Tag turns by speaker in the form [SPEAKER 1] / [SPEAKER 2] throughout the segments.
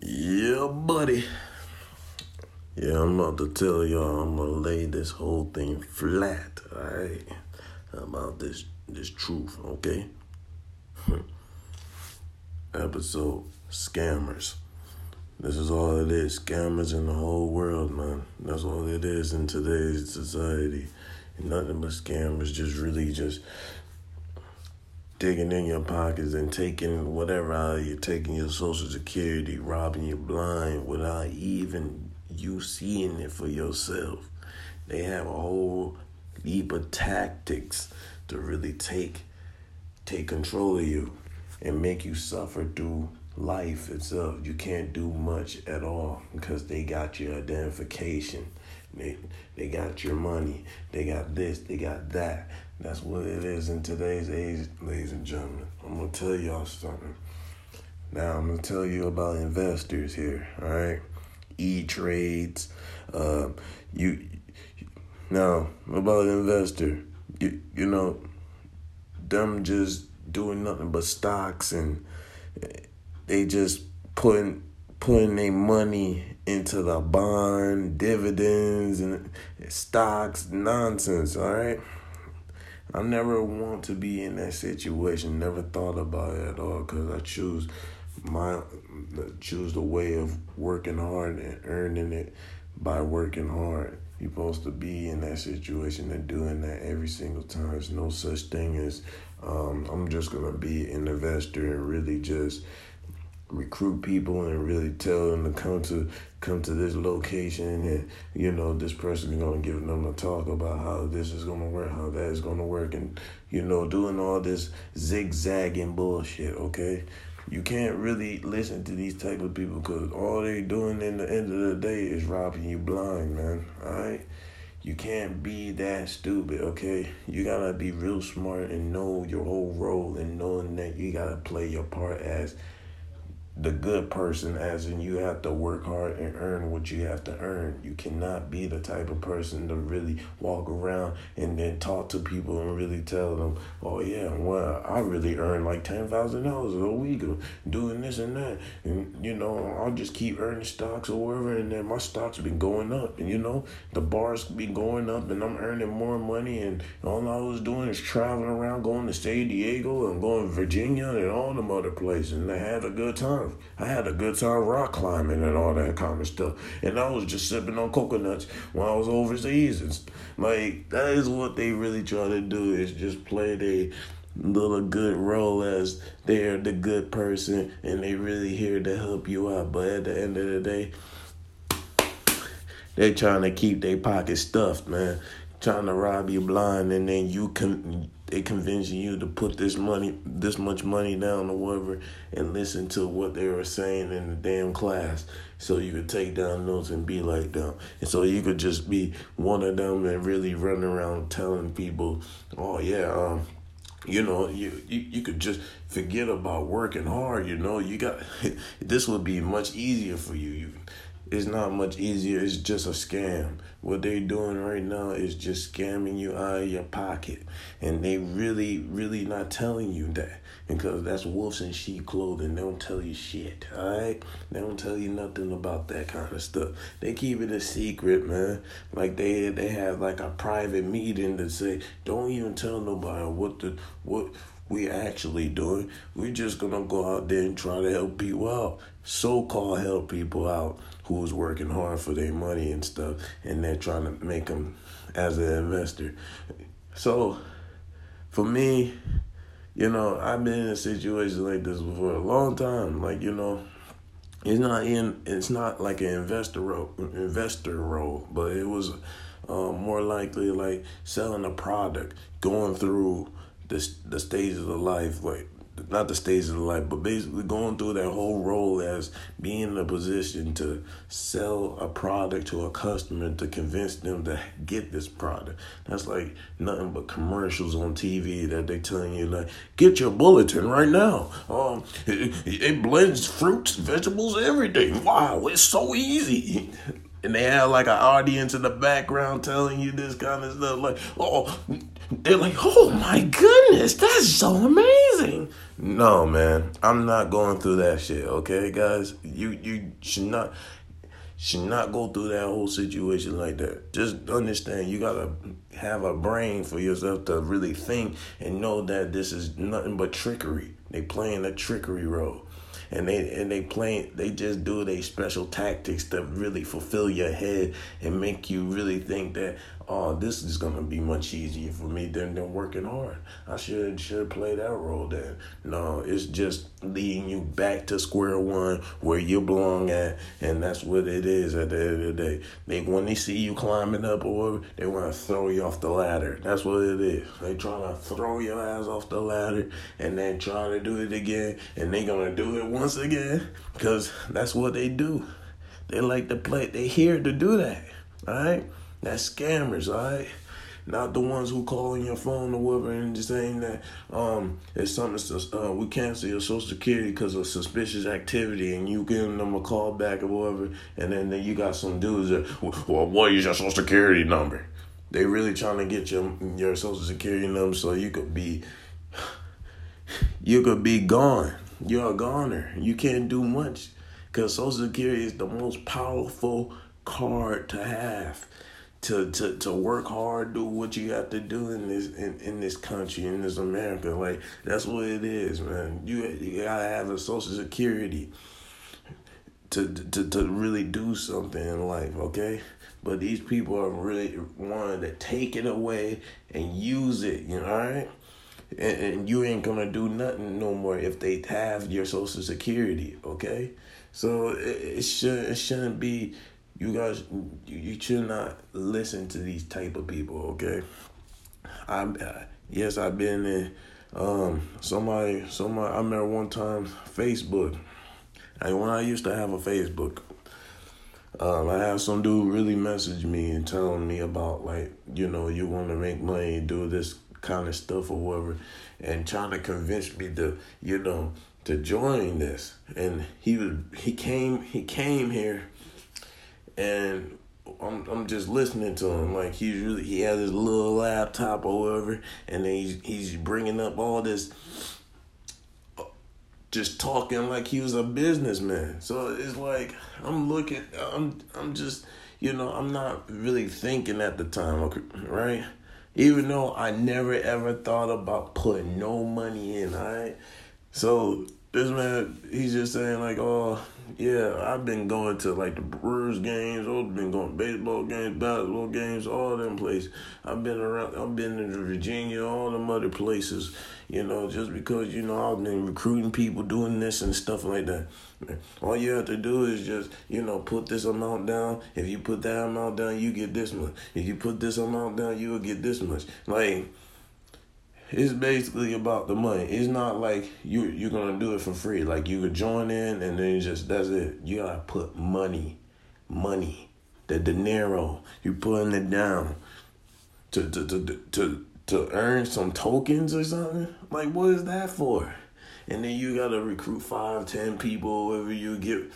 [SPEAKER 1] Yeah, buddy. Yeah, I'm about to tell y'all I'm gonna lay this whole thing flat, alright? About this this truth, okay? Episode Scammers. This is all it is. Scammers in the whole world, man. That's all it is in today's society. Nothing but scammers, just really just digging in your pockets and taking whatever out of you, taking your social security, robbing you blind without even you seeing it for yourself. They have a whole heap of tactics to really take take control of you and make you suffer through life itself. You can't do much at all because they got your identification. They they got your money. They got this. They got that. That's what it is in today's age, ladies and gentlemen. I'm gonna tell y'all something. Now I'm gonna tell you about investors here. All right, E trades. Uh, you now about investor. You you know, them just doing nothing but stocks and they just putting putting their money into the bond dividends and stocks nonsense all right I never want to be in that situation. Never thought about it at all because I choose my choose the way of working hard and earning it by working hard. You're supposed to be in that situation and doing that every single time. There's no such thing as um, I'm just gonna be an investor and really just recruit people and really tell them to come to come to this location and you know this person is gonna give them a talk about how this is gonna work, how that is gonna work, and you know doing all this zigzagging bullshit. Okay, you can't really listen to these type of people because all they doing in the end of the day is robbing you blind, man. All right. You can't be that stupid, okay? You gotta be real smart and know your whole role and knowing that you gotta play your part as the good person as in you have to work hard and earn what you have to earn. You cannot be the type of person to really walk around and then talk to people and really tell them oh yeah well i really earn like $10000 a week doing this and that. And you know i'll just keep earning stocks or whatever and then my stocks been going up. And you know the bars be going up and i'm earning more money and all i was doing is traveling around going to san diego and going to virginia and all them other places and i had a good time I had a good time rock climbing and all that kind of stuff. And I was just sipping on coconuts when I was overseas. It's like that is what they really try to do is just play their little good role as they're the good person and they really here to help you out. But at the end of the day, they trying to keep their pocket stuffed, man. Trying to rob you blind and then you can they convincing you to put this money, this much money down or whatever, and listen to what they were saying in the damn class, so you could take down notes and be like them, and so you could just be one of them and really run around telling people, oh yeah, um, you know, you, you you could just forget about working hard. You know, you got this would be much easier for you. You it's not much easier. It's just a scam. What they're doing right now is just scamming you out of your pocket. And they really, really not telling you that. Because that's wolves in sheep clothing. They don't tell you shit, alright? They don't tell you nothing about that kind of stuff. They keep it a secret, man. Like they they have like a private meeting to say, don't even tell nobody what the what we actually doing. We're just gonna go out there and try to help people out. So called help people out who's working hard for their money and stuff, and they're trying to make them as an investor. So, for me, you know, I've been in a situation like this for a long time. Like, you know, it's not in, it's not like an investor role, investor role, but it was uh, more likely like selling a product, going through the the stages of life, like not the stages of life, but basically going through that whole role as being in a position to sell a product to a customer to convince them to get this product. That's like nothing but commercials on TV that they telling you like, get your bulletin right now. Um, it, it blends fruits, vegetables, everything. Wow, it's so easy. And they have like an audience in the background telling you this kind of stuff. Like, oh, they're like, oh my goodness, that's so amazing. No, man, I'm not going through that shit. Okay, guys, you you should not should not go through that whole situation like that. Just understand you gotta have a brain for yourself to really think and know that this is nothing but trickery. They playing a trickery role and they and they play they just do their special tactics to really fulfill your head and make you really think that oh this is gonna be much easier for me than than working hard. I should should play that role then. No, it's just leading you back to square one where you belong at and that's what it is at the end of the day. They when they see you climbing up or whatever, they wanna throw you off the ladder. That's what it is. They trying to throw your ass off the ladder and then try to do it again and they gonna do it once again because that's what they do. They like to play. They here to do that. All right. That's scammers. All right. Not the ones who call on your phone or whatever and just saying that um it's something uh, we cancel your social security because of suspicious activity and you giving them a call back or whatever and then, then you got some dudes that well what is your social security number? They really trying to get your your social security number so you could be you could be gone you're a goner. You can't do much because Social Security is the most powerful card to have. To, to, to work hard, do what you have to do in this in, in this country, in this America. Like that's what it is, man. You you gotta have a social security to to to really do something in life, okay? But these people are really wanting to take it away and use it, you know, all right? and, and you ain't gonna do nothing no more if they have your social security. Okay, so it, it should it shouldn't be. You guys, you, should not listen to these type of people. Okay, I uh, yes I've been in. Um, somebody, somebody. I remember one time Facebook. And when I used to have a Facebook, um, I had some dude really message me and telling me about like, you know, you want to make money, do this kind of stuff or whatever, and trying to convince me to, you know, to join this. And he was he came he came here, and I'm I'm just listening to him like he's really he has his little laptop or whatever, and then he's he's bringing up all this. Just talking like he was a businessman, so it's like I'm looking, I'm I'm just, you know, I'm not really thinking at the time, right? Even though I never ever thought about putting no money in, alright? So this man, he's just saying like, oh, yeah, I've been going to like the Brewers games, I've been going to baseball games, basketball games, all them places. I've been around, I've been in Virginia, all them other places, you know, just because, you know, I've been recruiting people, doing this and stuff like that. All you have to do is just, you know, put this amount down. If you put that amount down, you get this much. If you put this amount down, you will get this much. Like, it's basically about the money. It's not like you you're gonna do it for free. Like you could join in and then just that's it. You gotta put money, money, the dinero. You putting it down to to to to to earn some tokens or something. Like what is that for? And then you gotta recruit five, ten people, whatever you get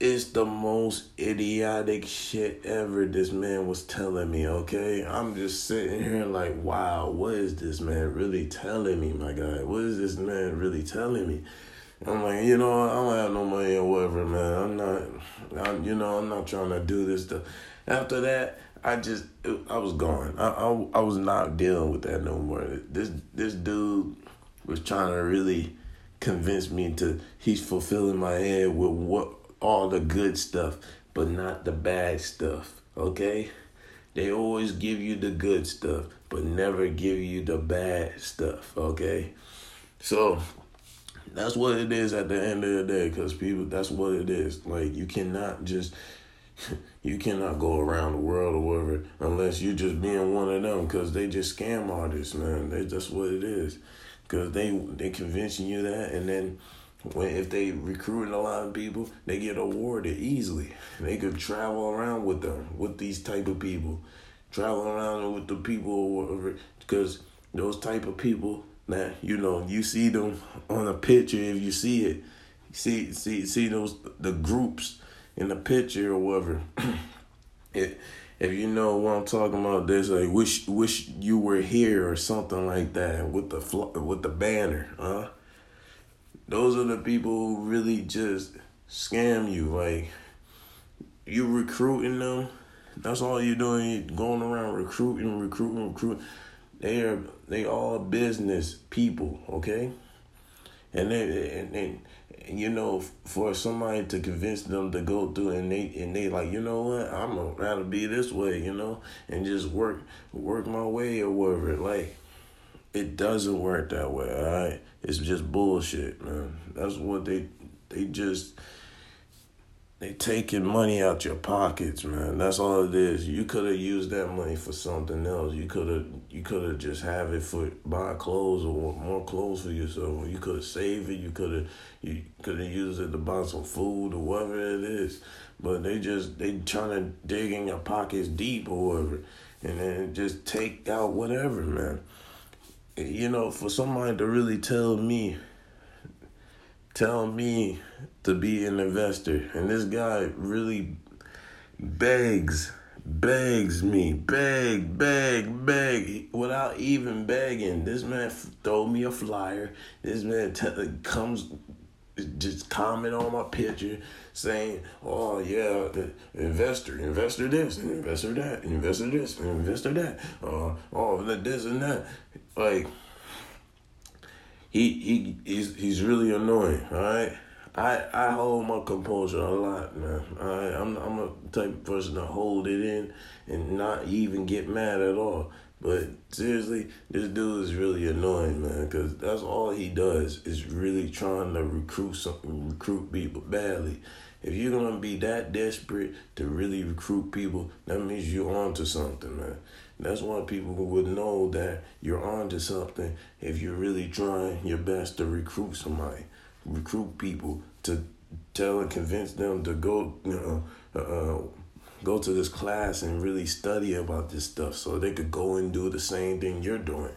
[SPEAKER 1] it's the most idiotic shit ever this man was telling me, okay? I'm just sitting here like, wow, what is this man really telling me, my guy? What is this man really telling me? I'm like, you know, I don't have no money or whatever, man. I'm not, I'm, you know, I'm not trying to do this stuff. After that, I just, I was gone. I, I, I was not dealing with that no more. This, this dude was trying to really convince me to, he's fulfilling my head with what all the good stuff, but not the bad stuff, okay? They always give you the good stuff, but never give you the bad stuff, okay? So that's what it is at the end of the day, because people, that's what it is. Like, you cannot just. You cannot go around the world or whatever unless you're just being one of them because they just scam artists, man. They just what it is. Because they they convincing you that and then when if they recruiting a lot of people, they get awarded easily. They could travel around with them, with these type of people, travel around with the people because those type of people that you know you see them on a picture if you see it, see see see those the groups in the picture or whatever. it if you know what I'm talking about, there's like wish wish you were here or something like that with the with the banner, huh? Those are the people who really just scam you. Like you recruiting them. That's all you're doing. You're going around recruiting, recruiting, recruiting. They are they all business people, okay? And they and, and you know, for somebody to convince them to go through and they and they like, you know what, I'm gonna rather be this way, you know, and just work work my way or whatever. Like, it doesn't work that way, alright? It's just bullshit, man. That's what they they just they taking money out your pockets, man. That's all it is. You could have used that money for something else. You could have you could have just have it for buy clothes or more clothes for yourself. You could have saved it. You could have you could have used it to buy some food or whatever it is. But they just they trying to dig in your pockets deep or whatever, and then just take out whatever, man. You know, for somebody to really tell me tell me to be an investor. And this guy really begs, begs me, beg, beg, beg, without even begging. This man throw me a flyer. This man t- comes, just comment on my picture saying, oh yeah, the investor, investor this, investor that, investor this, investor that, uh, oh, this and that. Like, he he he's he's really annoying. All right. I, I hold my composure a lot, man. Right, I'm I'm a type of person to hold it in and not even get mad at all. But seriously, this dude is really annoying, man, because that's all he does is really trying to recruit something, recruit people badly. If you're gonna be that desperate to really recruit people, that means you're on to something, man. That's why people would know that you're on to something if you're really trying your best to recruit somebody, recruit people to tell and convince them to go, you know, uh, uh, go to this class and really study about this stuff so they could go and do the same thing you're doing.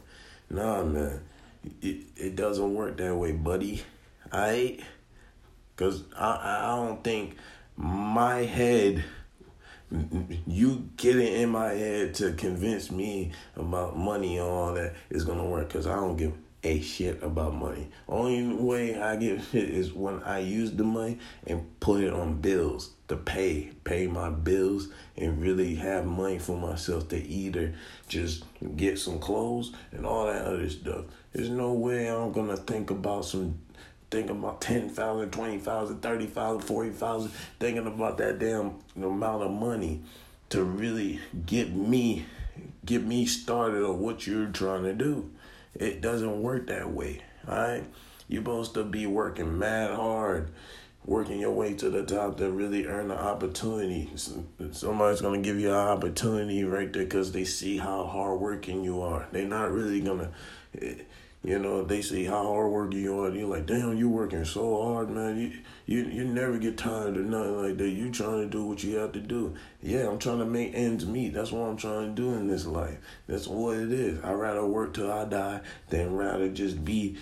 [SPEAKER 1] Nah, man, it, it doesn't work that way, buddy. I, cause I I don't think my head you getting in my head to convince me about money and all that is gonna work because I don't give a shit about money. Only way I give shit is when I use the money and put it on bills to pay, pay my bills and really have money for myself to either just get some clothes and all that other stuff. There's no way I'm gonna think about some thinking about 10,000, 20,000, 30,000, 40,000, thinking about that damn amount of money to really get me get me started on what you're trying to do. It doesn't work that way. All right? You're supposed to be working mad hard, working your way to the top to really earn the opportunity. Somebody's gonna give you an opportunity right there because they see how hard working you are. They're not really gonna eh, you know, they see how hard working you are. You're like, damn, you're working so hard, man. You, you you never get tired or nothing like that. You trying to do what you have to do. Yeah, I'm trying to make ends meet. That's what I'm trying to do in this life. That's what it is. I rather work till I die than rather just be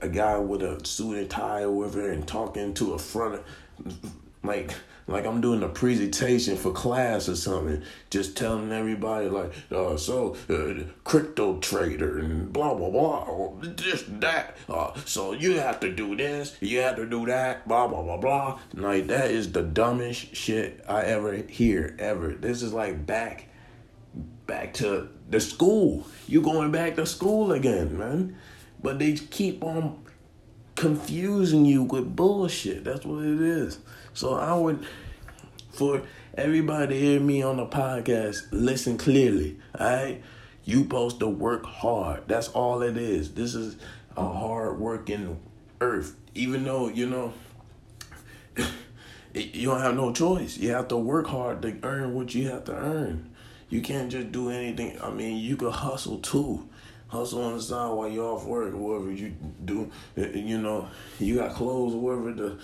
[SPEAKER 1] a guy with a suit and tie or whatever and talking to a front like like I'm doing a presentation for class or something, just telling everybody like, uh, so uh, crypto trader and blah blah blah, this that. Uh, so you have to do this, you have to do that, blah blah blah blah. Like that is the dumbest shit I ever hear ever. This is like back, back to the school. You going back to school again, man? But they keep on confusing you with bullshit. That's what it is. So I would, for everybody hear me on the podcast, listen clearly. All right, you supposed to work hard. That's all it is. This is a hard working earth. Even though you know. you don't have no choice. You have to work hard to earn what you have to earn. You can't just do anything. I mean, you could hustle too hustle on the side while you're off work or whatever you do. Eh, eh, you know, you got clothes whatever the,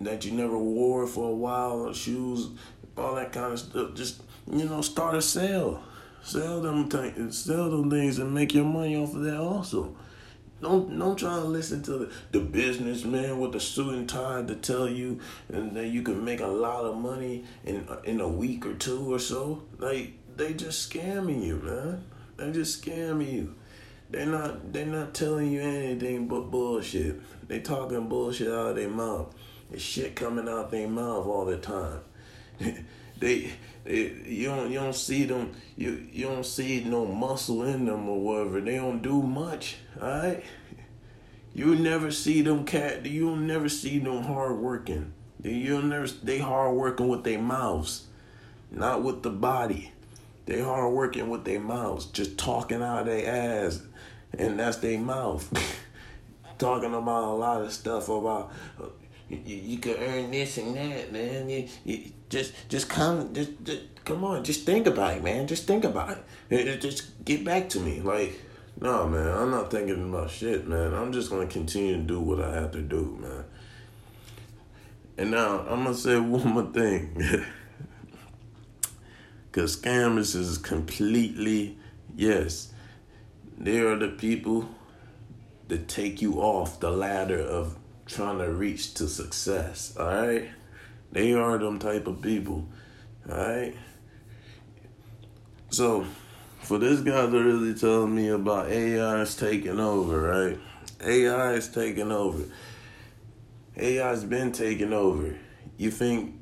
[SPEAKER 1] that you never wore for a while, shoes, all that kind of stuff. Just you know, start a sale, sell them things, sell them things, and make your money off of that also. Don't don't try to listen to the, the businessman with the suit and tie to tell you and that you can make a lot of money in in a week or two or so. Like they just scamming you, man. They just scamming you. They're not they're not telling you anything but bullshit. They talking bullshit out of their mouth. There's shit coming out their mouth all the time. they, they you don't you don't see them you you don't see no muscle in them or whatever. They don't do much, alright? You never see them cat you'll never see them hard working. You'll never they hard working with their mouths, not with the body. They hard working with their mouths, just talking out their ass, and that's their mouth. talking about a lot of stuff about you, you can earn this and that, man. You, you just just come just, just come on, just think about it, man. Just think about it. Just get back to me, like. No, man, I'm not thinking about shit, man. I'm just gonna continue to do what I have to do, man. And now I'm gonna say one more thing. Cause scammers is completely yes. They are the people that take you off the ladder of trying to reach to success. Alright? They are them type of people. Alright? So for this guy to really tell me about AI is taking over, right? AI is taking over. AI's been taking over. You think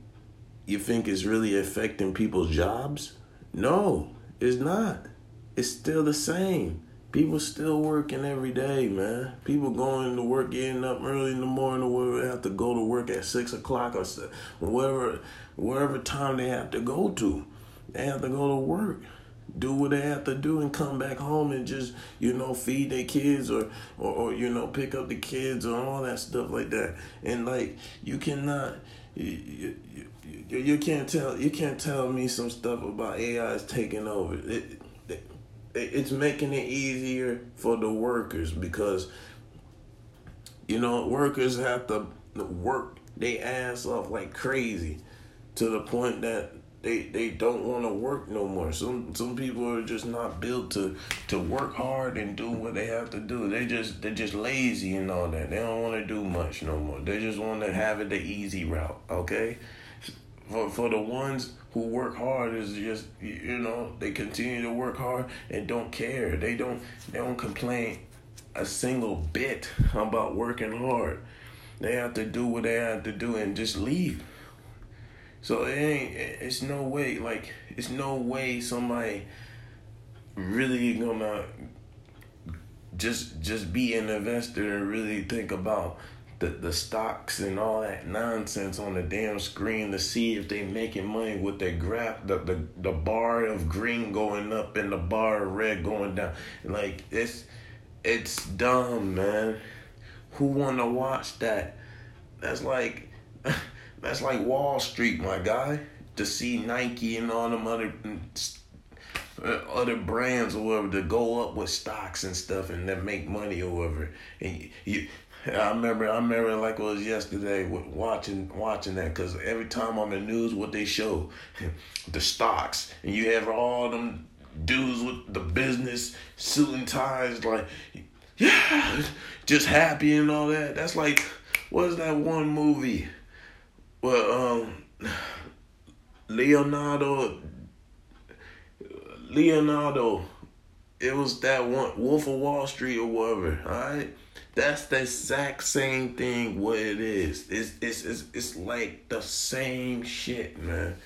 [SPEAKER 1] you think it's really affecting people's jobs? No, it's not. It's still the same. People still working every day, man. People going to work, getting up early in the morning, or have to go to work at six o'clock or whatever, wherever time they have to go to. They have to go to work do what they have to do and come back home and just you know feed their kids or, or or, you know pick up the kids or all that stuff like that and like you cannot you, you, you can't tell you can't tell me some stuff about AI is taking over it, it it's making it easier for the workers because you know workers have to work they ass off like crazy to the point that they they don't want to work no more. Some some people are just not built to to work hard and do what they have to do. They just they're just lazy and all that. They don't want to do much no more. They just want to have it the easy route. Okay, for for the ones who work hard is just you know they continue to work hard and don't care. They don't they don't complain a single bit about working hard. They have to do what they have to do and just leave so it ain't. It's no way. Like it's no way somebody really gonna just just be an investor and really think about the, the stocks and all that nonsense on the damn screen to see if they making money with their graph the, the the bar of green going up and the bar of red going down. Like it's it's dumb, man. Who wanna watch that? That's like That's like Wall Street, my guy. To see Nike and all them other uh, other brands or whatever to go up with stocks and stuff and then make money or whatever. And you, I remember, I remember like it was yesterday watching watching that because every time on the news, what they show, the stocks, and you have all them dudes with the business suit and ties, like yeah, just happy and all that. That's like, what's that one movie? Well, um, Leonardo, Leonardo, it was that one Wolf of Wall Street or whatever. All right, that's the exact same thing. What it is, it's it's it's, it's like the same shit, man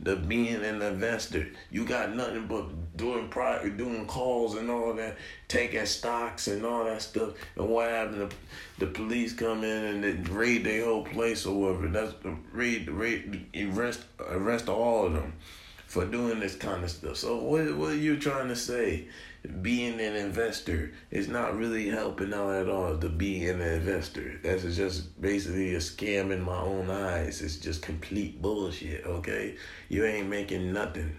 [SPEAKER 1] the being an investor. You got nothing but doing prior, doing calls and all that, taking stocks and all that stuff. And what happened? The, the police come in and they raid their whole place or whatever. That's the raid, raid, arrest, arrest all of them for doing this kind of stuff. So what what are you trying to say? being an investor is not really helping out at all to be an investor. That's just basically a scam in my own eyes. It's just complete bullshit, okay? You ain't making nothing.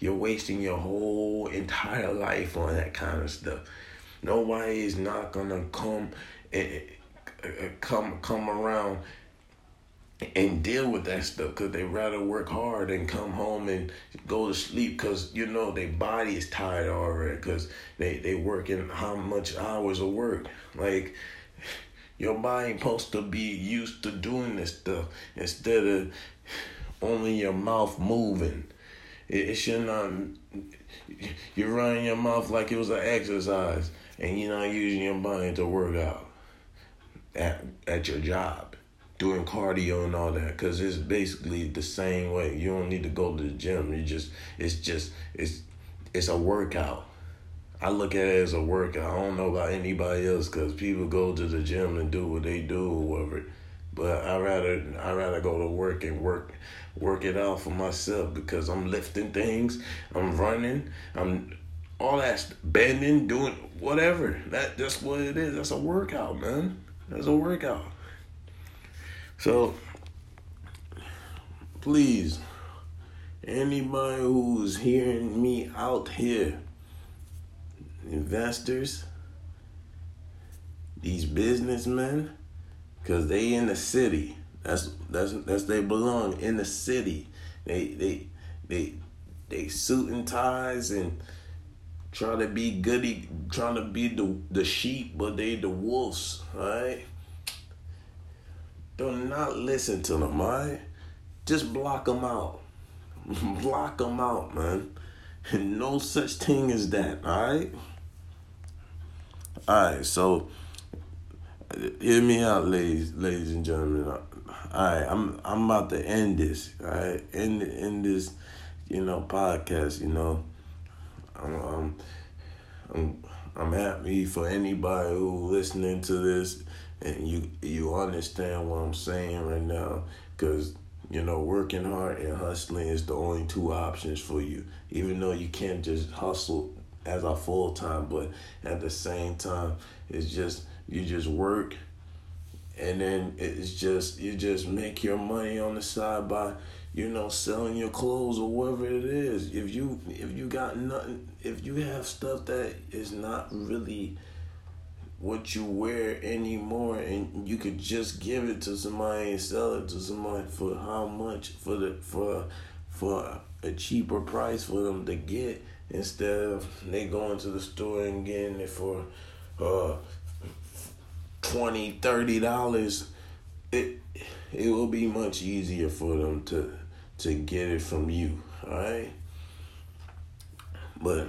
[SPEAKER 1] You're wasting your whole entire life on that kind of stuff. Nobody is not gonna come and come come around and deal with that stuff because they rather work hard and come home and go to sleep because you know their body is tired already because they they working how much hours of work like your body supposed to be used to doing this stuff instead of only your mouth moving It, it should not. You're running your mouth like it was an exercise, and you're not using your body to work out at at your job, doing cardio and all that. Cause it's basically the same way. You don't need to go to the gym. You just it's just it's it's a workout. I look at it as a workout. I don't know about anybody else because people go to the gym and do what they do or whatever. But I rather I rather go to work and work work it out for myself because I'm lifting things, I'm running, I'm all that bending, doing whatever. That that's what it is. That's a workout, man. That's a workout. So please, anybody who's hearing me out here, investors, these businessmen, cause they in the city. That's that's that's they belong in the city. They they they they suit and ties and trying to be goody, trying to be the the sheep, but they the wolves. Alright. Do not listen to them. Alright. Just block them out. block them out, man. And no such thing as that. Alright. Alright. So hear me out, ladies, ladies and gentlemen. All right, I'm I'm about to end this. All right, end end this, you know, podcast. You know, I'm I'm I'm, I'm happy for anybody who listening to this and you you understand what I'm saying right now, because you know working hard and hustling is the only two options for you. Even though you can't just hustle as a full time, but at the same time, it's just you just work and then it's just you just make your money on the side by you know selling your clothes or whatever it is if you if you got nothing if you have stuff that is not really what you wear anymore and you could just give it to somebody and sell it to somebody for how much? For the for for a cheaper price for them to get instead of they going to the store and getting it for uh 20 30 dollars. It it will be much easier for them to to get it from you all right? But